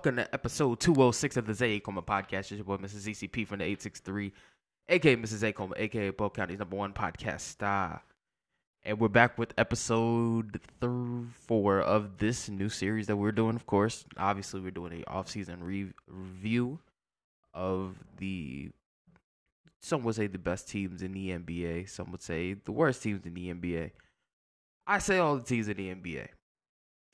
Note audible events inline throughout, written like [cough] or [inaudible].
Welcome to episode 206 of the Zay Coma podcast. It's your boy, Mrs. ZCP from the 863, aka Mrs. A Coma, aka Polk County's number one podcast star. And we're back with episode th- four of this new series that we're doing, of course. Obviously, we're doing a off-season re- review of the, some would say the best teams in the NBA. Some would say the worst teams in the NBA. I say all the teams in the NBA.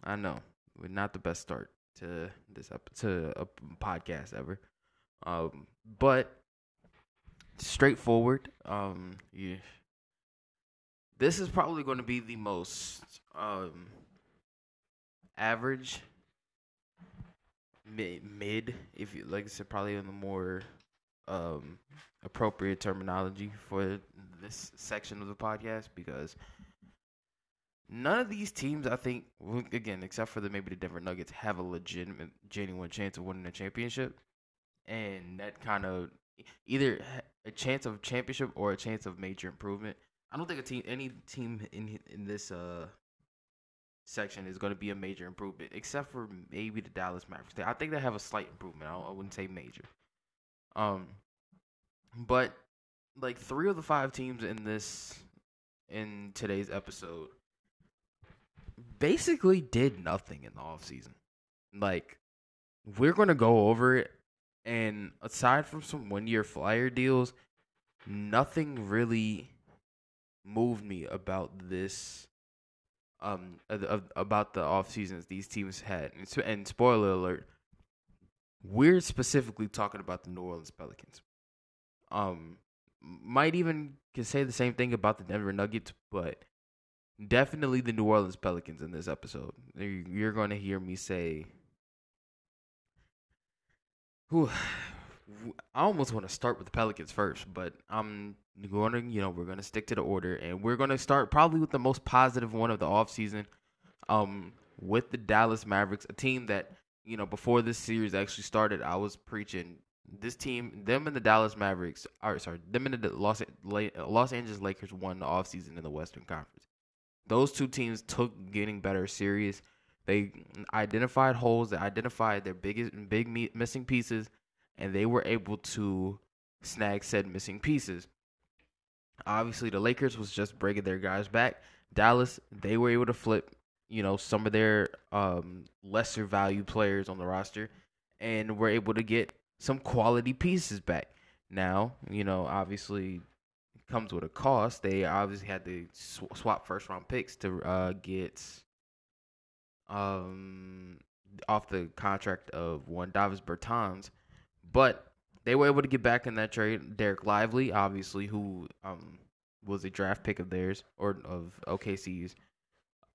I know, we're not the best start to this up to a podcast ever. Um, but straightforward. Um, yeah. This is probably going to be the most um average mid, if you like I said probably in the more um appropriate terminology for this section of the podcast because none of these teams, I think, again, except for the maybe the Denver Nuggets, have a legitimate, genuine chance of winning a championship, and that kind of either a chance of championship or a chance of major improvement. I don't think a team, any team in in this uh section is going to be a major improvement, except for maybe the Dallas Mavericks. I think they have a slight improvement. I, I wouldn't say major. Um, but like three of the five teams in this in today's episode basically did nothing in the offseason. Like, we're going to go over it. And aside from some one year flyer deals, nothing really moved me about this. Um, about the off seasons these teams had, and, and spoiler alert, we're specifically talking about the New Orleans Pelicans. Um, might even can say the same thing about the Denver Nuggets, but definitely the New Orleans Pelicans in this episode. You're going to hear me say, I almost want to start with the Pelicans first, but I'm going to, you know, we're going to stick to the order, and we're going to start probably with the most positive one of the offseason, um, with the Dallas Mavericks, a team that, you know, before this series actually started, I was preaching this team, them and the Dallas Mavericks, or sorry, them and the Los Los Angeles Lakers won the offseason in the Western Conference. Those two teams took getting better serious. They identified holes, they identified their biggest big missing pieces, and they were able to snag said missing pieces. Obviously, the Lakers was just breaking their guys back. Dallas, they were able to flip, you know, some of their um, lesser value players on the roster, and were able to get some quality pieces back. Now, you know, obviously comes with a cost. They obviously had to sw- swap first round picks to uh, get um off the contract of one Davis Bertans, but they were able to get back in that trade. Dereck Lively, obviously, who um was a draft pick of theirs or of OKC's.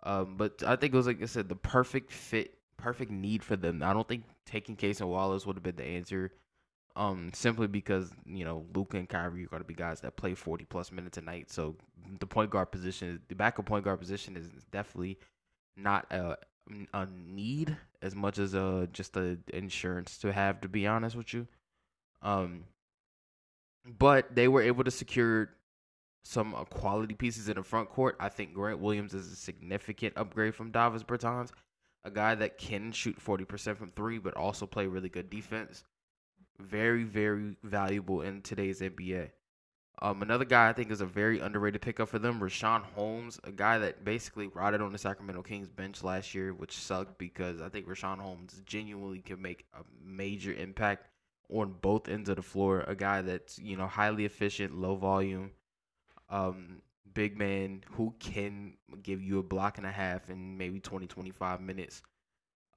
Um, but I think it was like I said, the perfect fit, perfect need for them. I don't think taking Cason Wallace would have been the answer um, simply because you know Luka and Kyrie are going to be guys that play forty plus minutes a night. So the point guard position, the backup point guard position, is definitely not a a need as much as a just a insurance to have. To be honest with you, um, but they were able to secure some uh, quality pieces in the front court. I think Grant Williams is a significant upgrade from Davis Bertans, a guy that can shoot forty percent from three, but also play really good defense very, very valuable in today's NBA. Um, another guy I think is a very underrated pickup for them, Richaun Holmes, a guy that basically rotted on the Sacramento Kings bench last year, which sucked because I think Richaun Holmes genuinely can make a major impact on both ends of the floor. A guy that's you know highly efficient, low volume, um, big man who can give you a block and a half in maybe 20, 25 minutes.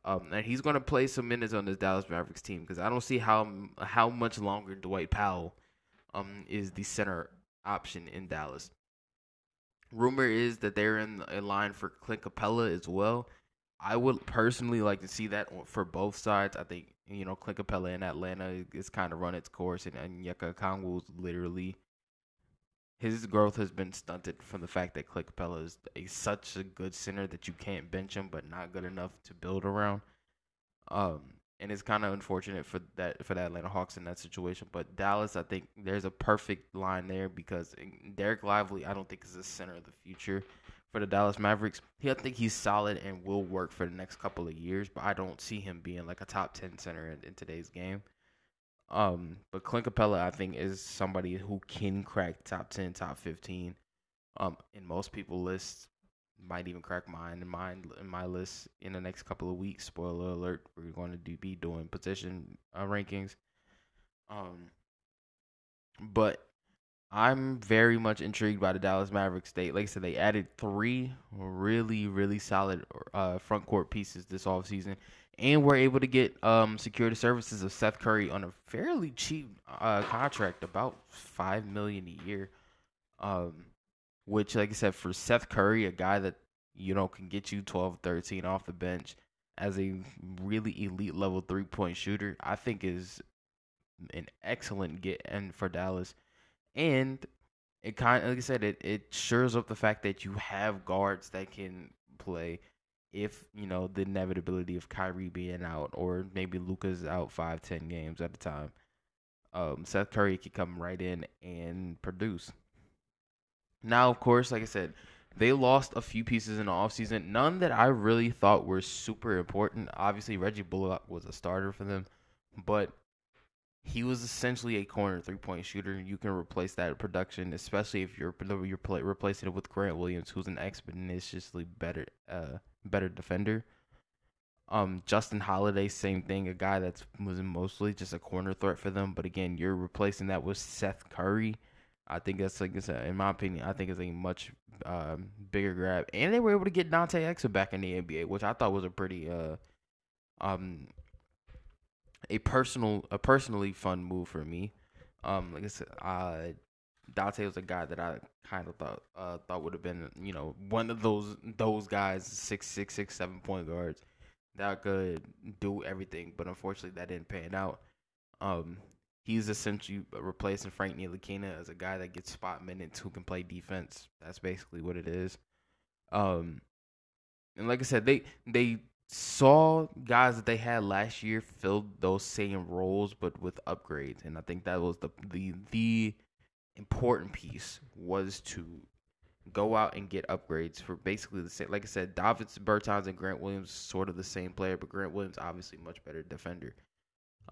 Um, and he's going to play some minutes on this Dallas Mavericks team because I don't see how how much longer Dwight Powell um, is the center option in Dallas. Rumor is that they're in, in line for Clint Capela as well. I would personally like to see that for both sides. I think you know Clint Capela in Atlanta is kind of run its course, and, and Onyeka Okongwu is literally his growth has been stunted from the fact that Clint Capela is a, such a good center that you can't bench him, but not good enough to build around. Um, and it's kind of unfortunate for that for the Atlanta Hawks in that situation. But Dallas, I think there's a perfect line there because Dereck Lively, I don't think is the center of the future for the Dallas Mavericks. He, I think he's solid and will work for the next couple of years, but I don't see him being like a top ten center in, in today's game. Um, but Clint Capela, I think, is somebody who can crack top ten, top fifteen. Um, in most people lists, might even crack mine in mine in my list in the next couple of weeks. Spoiler alert: We're going to do, be doing position uh, rankings. Um, but I'm very much intrigued by the Dallas Mavericks. They, like I said, they added three really, really solid uh, front court pieces this offseason. And we're able to get um, security services of Seth Curry on a fairly cheap uh, contract, about five million a year. Um, which, like I said, for Seth Curry, a guy that you know can get you 12, 13 off the bench as a really elite level three point shooter, I think is an excellent get and for Dallas. And it kind of, like I said, it it shores up the fact that you have guards that can play if you know the inevitability of Kyrie being out or maybe Luka's out five ten games at a time. Um, Seth Curry could come right in and produce. Now, of course, like I said, they lost a few pieces in the offseason. None that I really thought were super important. Obviously, Reggie Bullock was a starter for them, but he was essentially a corner three point shooter. You can replace that production, especially if you're you're replacing it with Grant Williams, who's an expeditiously better uh better defender. Um, Justin Holiday, same thing, a guy that's was mostly just a corner threat for them. But again, you're replacing that with Seth Curry. I think that's like I said, in my opinion, I think it's a much um, bigger grab, and they were able to get Dante Exum back in the NBA, which I thought was a pretty uh um a personal a personally fun move for me. Um, like I said, uh, Dante was a guy that I kind of thought uh, thought would have been you know one of those those guys six six six seven point guards that could do everything, but unfortunately that didn't pan out. Um, he's essentially replacing Frank Ntilikina as a guy that gets spot minutes who can play defense. That's basically what it is. Um, and like I said, they they saw guys that they had last year filled those same roles but with upgrades and i think that was the the the important piece was to go out and get upgrades for basically the same like i said davis bertans and grant williams sort of the same player but grant williams obviously much better defender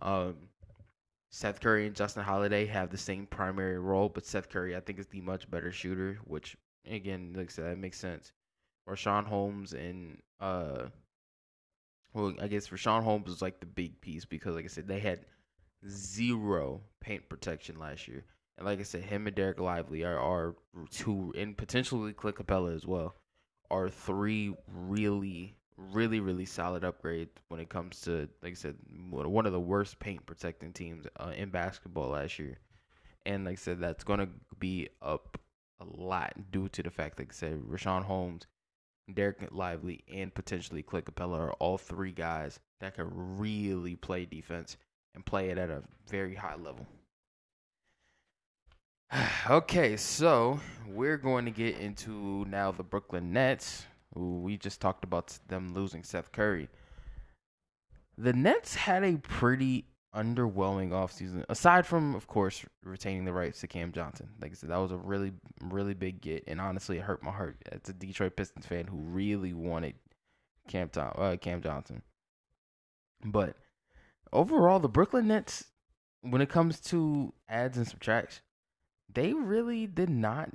um seth curry and justin holiday have the same primary role but seth curry i think is the much better shooter which again like i said that makes sense Richaun Holmes and uh well, I guess Richaun Holmes was like the big piece because, like I said, they had zero paint protection last year. And like I said, him and Dereck Lively are, are two, and potentially Clint Capela as well, are three really, really, really solid upgrades when it comes to, like I said, one of the worst paint protecting teams uh, in basketball last year. And like I said, that's going to be up a lot due to the fact, like I said, Richaun Holmes Dereck Lively, and potentially Clint Capela are all three guys that can really play defense and play it at a very high level. [sighs] okay, so we're going to get into now the Brooklyn Nets. Who we just talked about them losing Seth Curry. The Nets had a pretty underwhelming offseason. Aside from, of course, retaining the rights to Cam Johnson. Like I said, that was a really, really big get. And honestly, it hurt my heart as a Detroit Pistons fan who really wanted Cam, Tom, uh, Cam Johnson. But overall, the Brooklyn Nets, when it comes to adds and subtracts, they really did not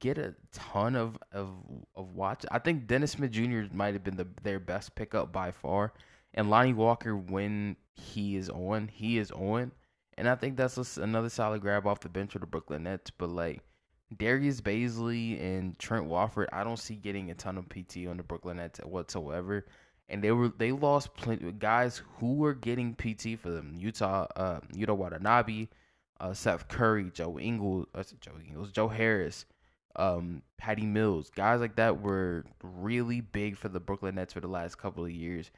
get a ton of of of watch. I think Dennis Smith Jr. might have been the their best pickup by far. And Lonnie Walker, when he is on, he is on. And I think that's another solid grab off the bench for the Brooklyn Nets. But like Darius Bazley and Trent Wofford, I don't see getting a ton of PT on the Brooklyn Nets whatsoever. And they were they lost plenty guys who were getting PT for them. Utah, uh, Yuta Watanabe, uh, Seth Curry, Joe Ingles, uh, Joe Ingles, Joe Harris, um, Patty Mills, guys like that were really big for the Brooklyn Nets for the last couple of years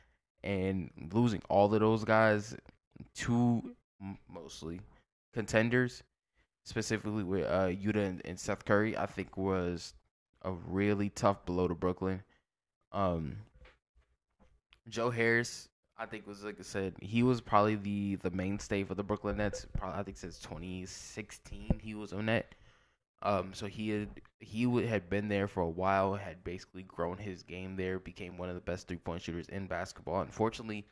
and losing all of those guys to mostly contenders, specifically with uh, Yuta and, and, Seth Curry, I think was a really tough blow to Brooklyn. Um, Joe Harris, I think was like I said, he was probably the the mainstay for the Brooklyn Nets. Probably I think since 2016 he was on that. Um, so he had he would, had been there for a while, had basically grown his game there, became one of the best three point shooters in basketball. Unfortunately,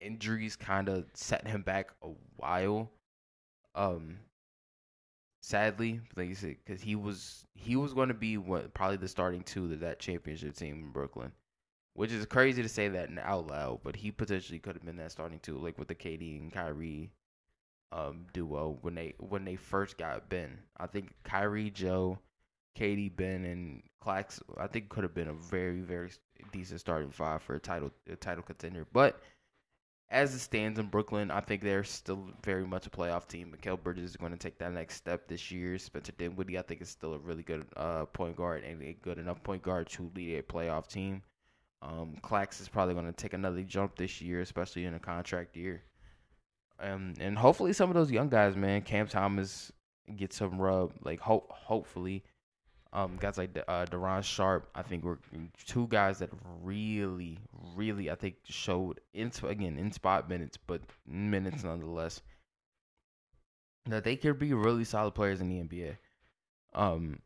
injuries kind of set him back a while. Um, sadly, like you said, because he was he was going to be what probably the starting two of that championship team in Brooklyn, which is crazy to say that out loud, but he potentially could have been that starting two, like with the KD and Kyrie um duo when they when they first got Ben. I think Kyrie, Joe, KD, Ben, and Clax. I think could have been a very very decent starting five for a title a title contender. But as it stands in Brooklyn, I think they're still very much a playoff team. Mikal Bridges is going to take that next step this year. Spencer Dinwiddie, I think, is still a really good uh, point guard and a good enough point guard to lead a playoff team. Um, Clax is probably going to take another jump this year, especially in a contract year. Um, and hopefully some of those young guys, man, Cam Thomas get some rub. Like hope, hopefully, um, guys like uh, Day'Ron Sharpe, I think were two guys that really, really, I think showed in again in spot minutes, but minutes nonetheless, that they could be really solid players in the NBA. Um,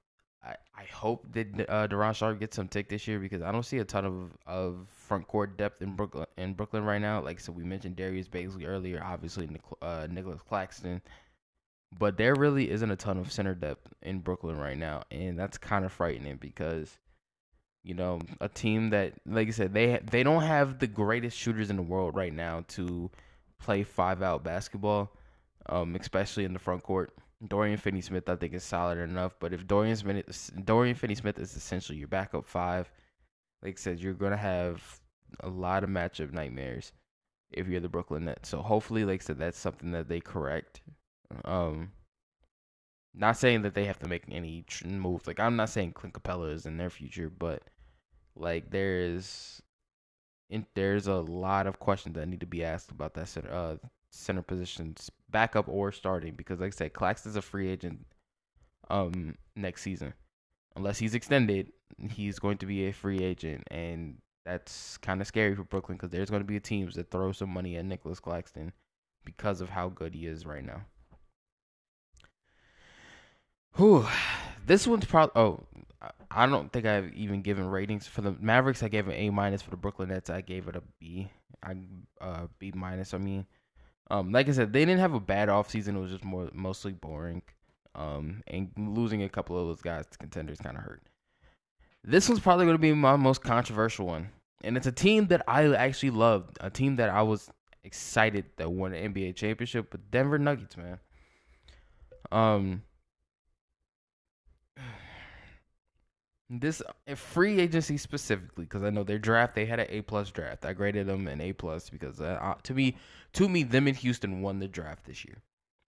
I, I hope that uh, Day'Ron Sharpe gets some tick this year because I don't see a ton of, of front court depth in Brooklyn in Brooklyn right now. Like so, we mentioned Darius Bazley earlier, obviously uh, Nicholas Claxton, but there really isn't a ton of center depth in Brooklyn right now, and that's kind of frightening because you know a team that, like I said, they they don't have the greatest shooters in the world right now to play five out basketball, um, especially in the front court. Dorian Finney Smith, I think, is solid enough. But if Dorian Dorian Finney Smith is essentially your backup five, like I said, you're gonna have a lot of matchup nightmares if you're the Brooklyn Nets. So hopefully, like I said, that's something that they correct. Um, not saying that they have to make any moves. Like I'm not saying Clint Capela is in their future, but like there is, in, there's a lot of questions that need to be asked about that center, uh, center positions, backup or starting, because like I said, Clax is a free agent um next season. Unless he's extended, he's going to be a free agent, and that's kind of scary for Brooklyn because there's going to be teams that throw some money at Nicholas Claxton because of how good he is right now. Whew, this one's probably. Oh, I don't think I've even given ratings for the Mavericks. I gave an A minus for the Brooklyn Nets. I gave it a B. I uh B minus. I mean, um, like I said, they didn't have a bad offseason. It was just more mostly boring. Um, and losing a couple of those guys to contenders kind of hurt. This one's probably going to be my most controversial one, and it's a team that I actually loved, a team that I was excited that won an NBA championship, but Denver Nuggets, man. Um, this free agency specifically because I know their draft they had an A plus draft. I graded them an A plus because uh, uh, to me, to me, them and Houston won the draft this year.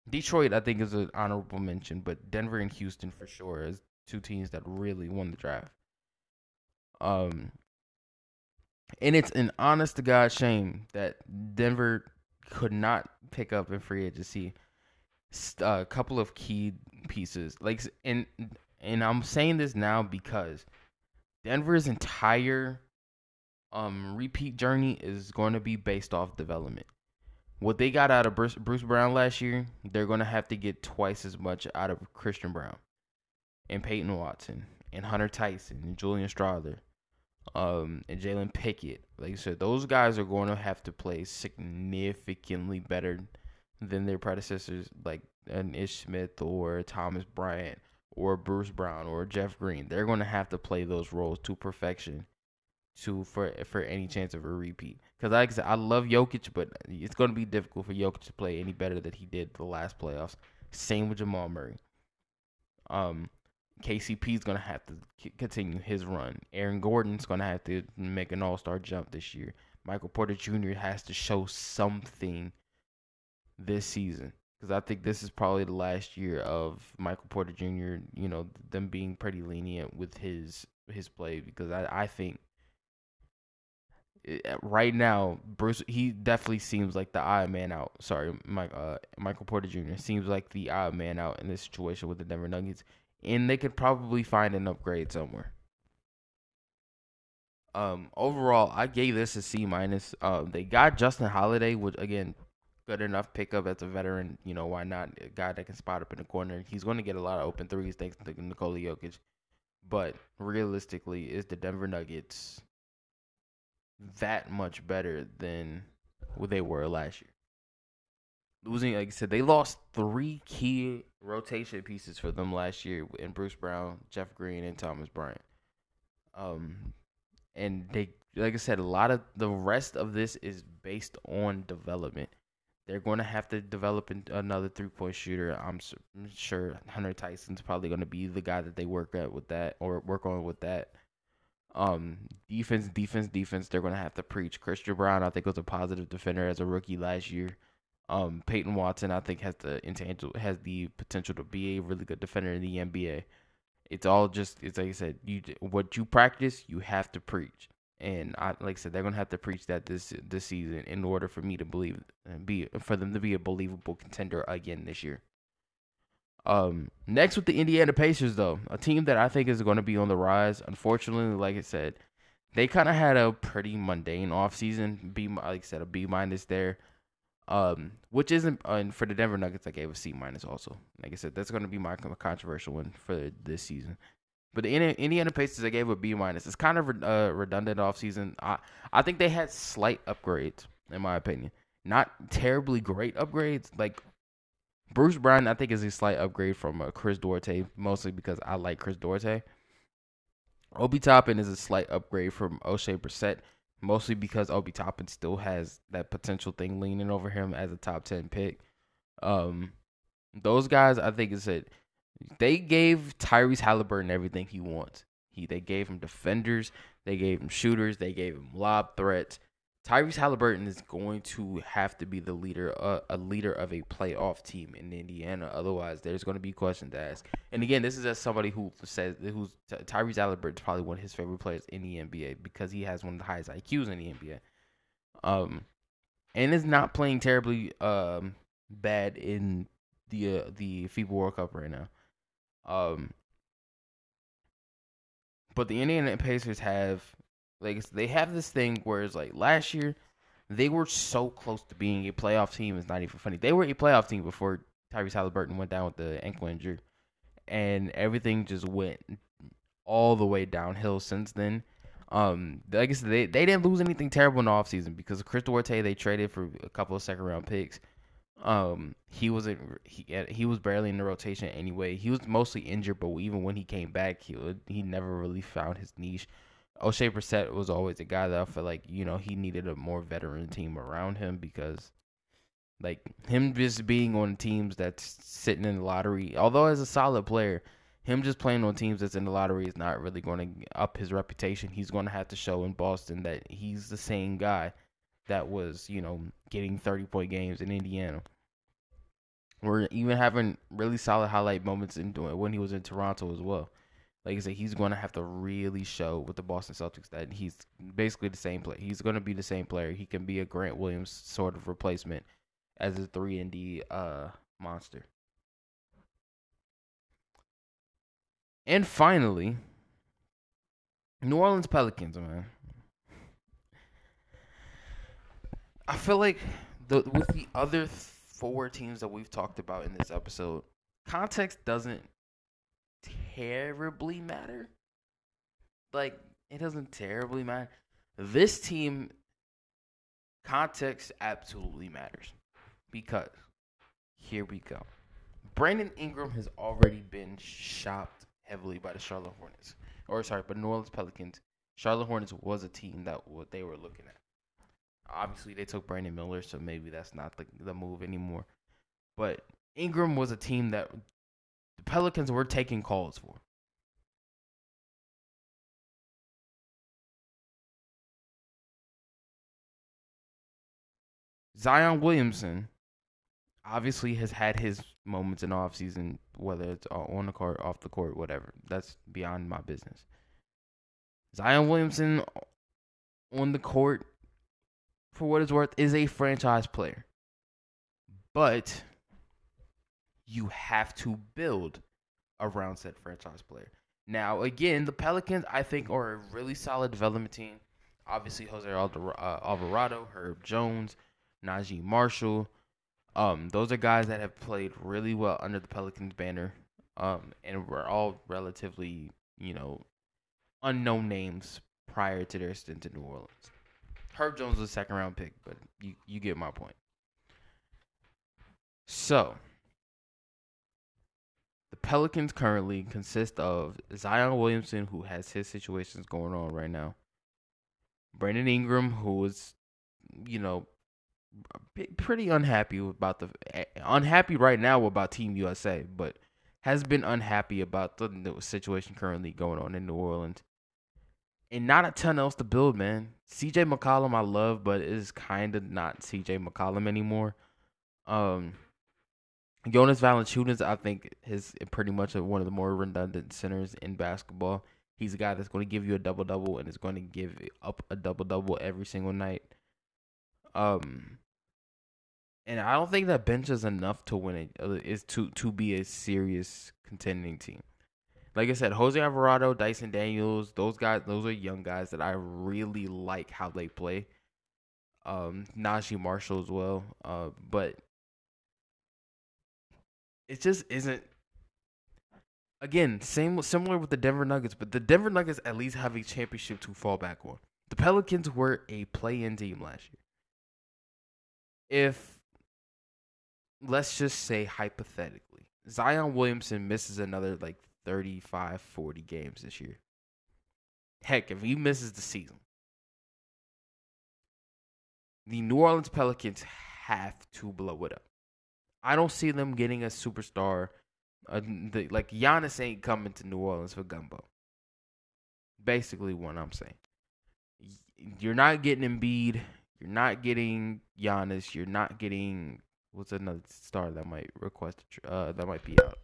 Detroit I think is an honorable mention, but Denver and Houston for sure is two teams that really won the draft. Um, and it's an honest to god shame that Denver could not pick up in free agency a uh, couple of key pieces like and and I'm saying this now because Denver's entire um repeat journey is going to be based off development. What they got out of Bruce, Bruce Brown last year, they're going to have to get twice as much out of Christian Braun and Peyton Watson and Hunter Tyson and Julian Strawther um, and Jalen Pickett. Like I said, those guys are going to have to play significantly better than their predecessors, like an Ish Smith or Thomas Bryant or Bruce Brown or Jeff Green. They're going to have to play those roles to perfection to for for any chance of a repeat. Because like I said, I love Jokic, but it's going to be difficult for Jokic to play any better than he did the last playoffs. Same with Jamal Murray. Um, KCP is going to have to continue his run. Aaron Gordon's going to have to make an All Star jump this year. Michael Porter Jr. has to show something this season because I think this is probably the last year of Michael Porter Jr. You know them being pretty lenient with his his play because I I think right now Bruce he definitely seems like the odd man out. Sorry, Mike uh, Michael Porter Jr. seems like the odd man out in this situation with the Denver Nuggets, and they could probably find an upgrade somewhere. Um, overall, I gave this a C minus. Um, they got Justin Holiday, which again good enough pickup as a veteran. You know, why not a guy that can spot up in the corner? He's going to get a lot of open threes thanks to Nikola Jokic. But realistically, is the Denver Nuggets that much better than what they were last year? Losing, like I said, they lost three key rotation pieces for them last year in Bruce Brown, Jeff Green, and Thomas Bryant. Um, and they, like I said, a lot of the rest of this is based on development. They're going to have to develop another three point shooter. I'm sure Hunter Tyson's probably going to be the guy that they work at with that or work on with that. Um, defense, defense, defense. They're going to have to preach. Christian Braun, I think, was a positive defender as a rookie last year. Um, Peyton Watson, I think, has the intangible has the potential to be a really good defender in the NBA. It's all just it's like I said, you what you practice, you have to preach. And I like I said, they're gonna have to preach that this this season in order for me to believe and be for them to be a believable contender again this year. Um, next with the Indiana Pacers, though, a team that I think is going to be on the rise. Unfortunately, like I said, they kind of had a pretty mundane offseason. B, like I said, a B minus there. Um, which isn't and for the Denver Nuggets, I gave a C minus also. Like I said, that's going to be my controversial one for this season. But the Indiana Pacers, I gave a B minus. It's kind of a uh, redundant offseason. I I think they had slight upgrades, in my opinion. Not terribly great upgrades. Like Bruce Brown, I think is a slight upgrade from uh, Chris Duarte, mostly because I like Chris Duarte. Obi Toppin is a slight upgrade from Oshae Brissett, mostly because Obi Toppin still has that potential thing leaning over him as a top ten pick. Um, those guys, I think, is it. They gave Tyrese Haliburton everything he wants. He they gave him defenders, they gave him shooters, they gave him lob threats. Tyrese Haliburton is going to have to be the leader, uh, a leader of a playoff team in Indiana. Otherwise, there's going to be questions to ask. And again, this is as somebody who says who's Tyrese Haliburton is probably one of his favorite players in the NBA because he has one of the highest IQs in the NBA. Um, and is not playing terribly um bad in the uh, the FIBA World Cup right now. Um, but the Indiana Pacers have like they have this thing where it's like last year they were so close to being a playoff team. It's not even funny. They were a playoff team before Tyrese Haliburton went down with the ankle injury, and everything just went all the way downhill since then. Um, like I said, they, they didn't lose anything terrible in the offseason because of Chris Duarte, they traded for a couple of second round picks. Um, he wasn't he he was barely in the rotation anyway. He was mostly injured, but even when he came back, he would, he never really found his niche. Oshae Brissett was always a guy that I felt like you know he needed a more veteran team around him because, like him just being on teams that's sitting in the lottery, although as a solid player, him just playing on teams that's in the lottery is not really going to up his reputation. He's going to have to show in Boston that he's the same guy that was, you know, getting 30 point games in Indiana. Or even having really solid highlight moments in when he was in Toronto as well. Like I said, he's going to have to really show with the Boston Celtics that he's basically the same player. He's going to be the same player. He can be a Grant Williams sort of replacement as a three and D uh, monster. And finally, New Orleans Pelicans, man. I feel like the with the other four teams that we've talked about in this episode, context doesn't terribly matter. Like it doesn't terribly matter. This team context absolutely matters because here we go. Brandon Ingram has already been shopped heavily by the Charlotte Hornets, or sorry, but New Orleans Pelicans. Charlotte Hornets was a team that what they were looking at. Obviously, they took Brandon Miller, so maybe that's not the, the move anymore. But Ingram was a team that the Pelicans were taking calls for. Zion Williamson obviously has had his moments in off season, whether it's uh, on the court, off the court, whatever. That's beyond my business. Zion Williamson uh, on the court for what it's worth, is a franchise player. But you have to build around said franchise player. Now, again, the Pelicans, I think, are a really solid development team. Obviously, Jose uh, Alvarado, Herb Jones, Naji Marshall, Um, those are guys that have played really well under the Pelicans banner. Um, and were all relatively, you know, unknown names prior to their stint in New Orleans. Herb Jones was a second round pick, but you, you get my point. So, the Pelicans currently consist of Zion Williamson, who has his situations going on right now. Brandon Ingram, who is, you know, pretty unhappy about the unhappy right now about Team USA, but has been unhappy about the, the situation currently going on in New Orleans. And not a ton else to build, man. CJ McCollum I love, but is kind of not CJ McCollum anymore. Um Jonas Valanciunas, I think, is pretty much one of the more redundant centers in basketball. He's a guy that's going to give you a double double and is going to give up a double double every single night. Um, and I don't think that bench is enough to win it. Uh, to to be a serious contending team. Like I said, Jose Alvarado, Dyson Daniels, those guys, those are young guys that I really like how they play. Um, Naji Marshall as well. Uh, but it just isn't. Again, same similar with the Denver Nuggets, but the Denver Nuggets at least have a championship to fall back on. The Pelicans were a play-in team last year. If let's just say hypothetically, Zion Williamson misses another like 35, 40 games this year. Heck, if he misses the season, the New Orleans Pelicans have to blow it up. I don't see them getting a superstar. Uh, the, like Giannis ain't coming to New Orleans for gumbo. Basically, what I'm saying. You're not getting Embiid. You're not getting Giannis. You're not getting what's another star that might request uh that might be out.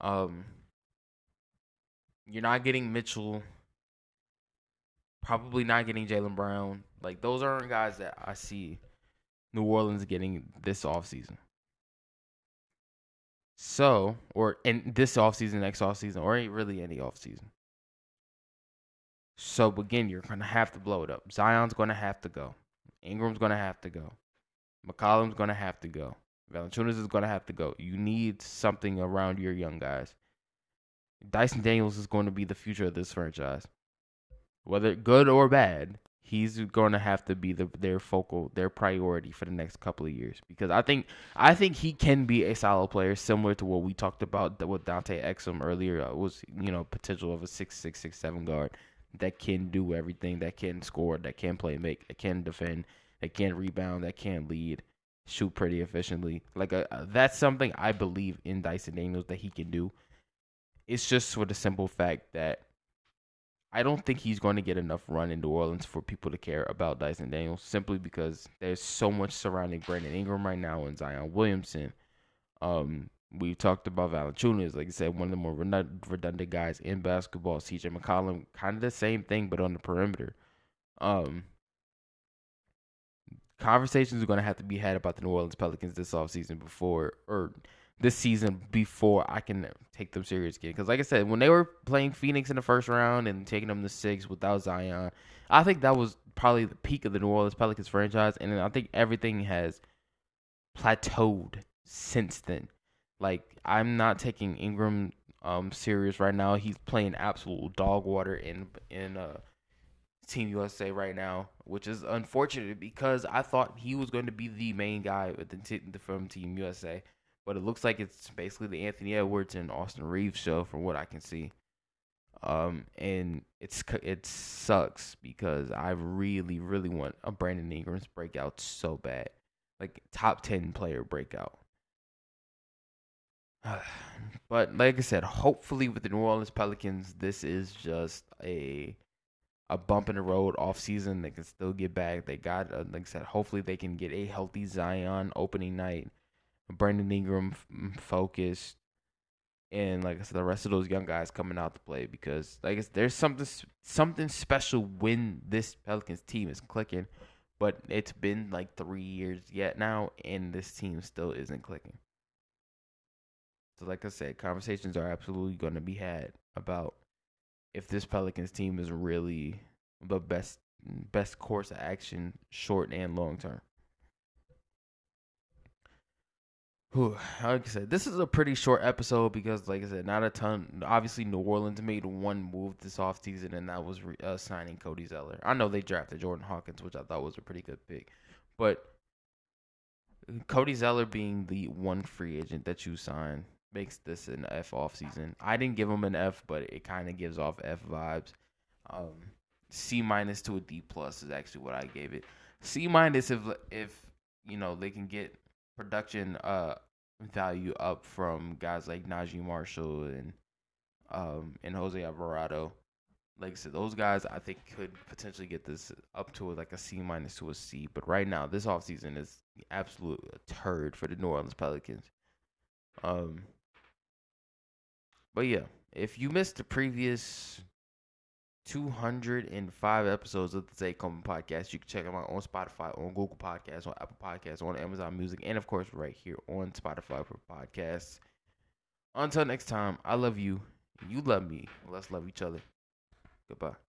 Um, you're not getting Mitchell. Probably not getting Jaylen Brown. Like those aren't guys that I see New Orleans getting this offseason. So, or in this offseason, next offseason, or ain't really any offseason. So again, you're gonna have to blow it up. Zion's gonna have to go. Ingram's gonna have to go. McCollum's gonna have to go. Valanciunas is gonna have to go. You need something around your young guys. Dyson Daniels is going to be the future of this franchise. Whether good or bad, he's going to have to be the, their focal, their priority for the next couple of years. Because I think I think he can be a solid player, similar to what we talked about with Dante Exum earlier. It was you know potential of a six six six seven guard that can do everything, that can score, that can play make, that can defend, that can rebound, that can lead, shoot pretty efficiently. Like a, uh, that's something I believe in Dyson Daniels that he can do. It's just for the simple fact that I don't think he's going to get enough run in New Orleans for people to care about Dyson Daniels simply because there's so much surrounding Brandon Ingram right now and Zion Williamson. Um, we talked about Valanciunas, like I said, one of the more redundant guys in basketball. CJ McCollum, kind of the same thing, but on the perimeter. Um, conversations are going to have to be had about the New Orleans Pelicans this offseason before, or this season before I can take them serious again. Because, like I said, when they were playing Phoenix in the first round and taking them to six without Zion, I think that was probably the peak of the New Orleans Pelicans franchise. And I think everything has plateaued since then. Like, I'm not taking Ingram um serious right now. He's playing absolute dog water in in uh Team USA right now, which is unfortunate because I thought he was going to be the main guy with the t- from Team USA but it looks like it's basically the Anthony Edwards and Austin Reaves show from what I can see. Um, and it's it sucks because I really really want a Brandon Ingram's breakout so bad, like top ten player breakout. [sighs] but like I said, hopefully with the New Orleans Pelicans, this is just a a bump in the road off season. They can still get back. They got uh, like I said, hopefully they can get a healthy Zion opening night Brandon Ingram f- focused, and like I said, the rest of those young guys coming out to play because like there's something something special when this Pelicans team is clicking, but it's been like three years yet now, and this team still isn't clicking. So like I said, conversations are absolutely going to be had about if this Pelicans team is really the best best course of action, short and long term. Whew, like I said, this is a pretty short episode because, like I said, not a ton. Obviously, New Orleans made one move this offseason, and that was re- uh, signing Cody Zeller. I know they drafted Jordan Hawkins, which I thought was a pretty good pick, but Cody Zeller being the one free agent that you sign makes this an F offseason. I didn't give him an F, but it kind of gives off F vibes. Um, C minus to a D plus is actually what I gave it. C minus if if you know they can get production uh value up from guys like Naji Marshall and um and Jose Alvarado. Like I said, those guys I think could potentially get this up to like a C minus to a C. But right now, this offseason is absolute turd for the New Orleans Pelicans. Um, but yeah, if you missed the previous 205 episodes of the Take Home podcast. You can check them out on Spotify, on Google Podcasts, on Apple Podcasts, on Amazon Music, and of course, right here on Spotify for podcasts. Until next time, I love you. You love me. Let's love each other. Goodbye.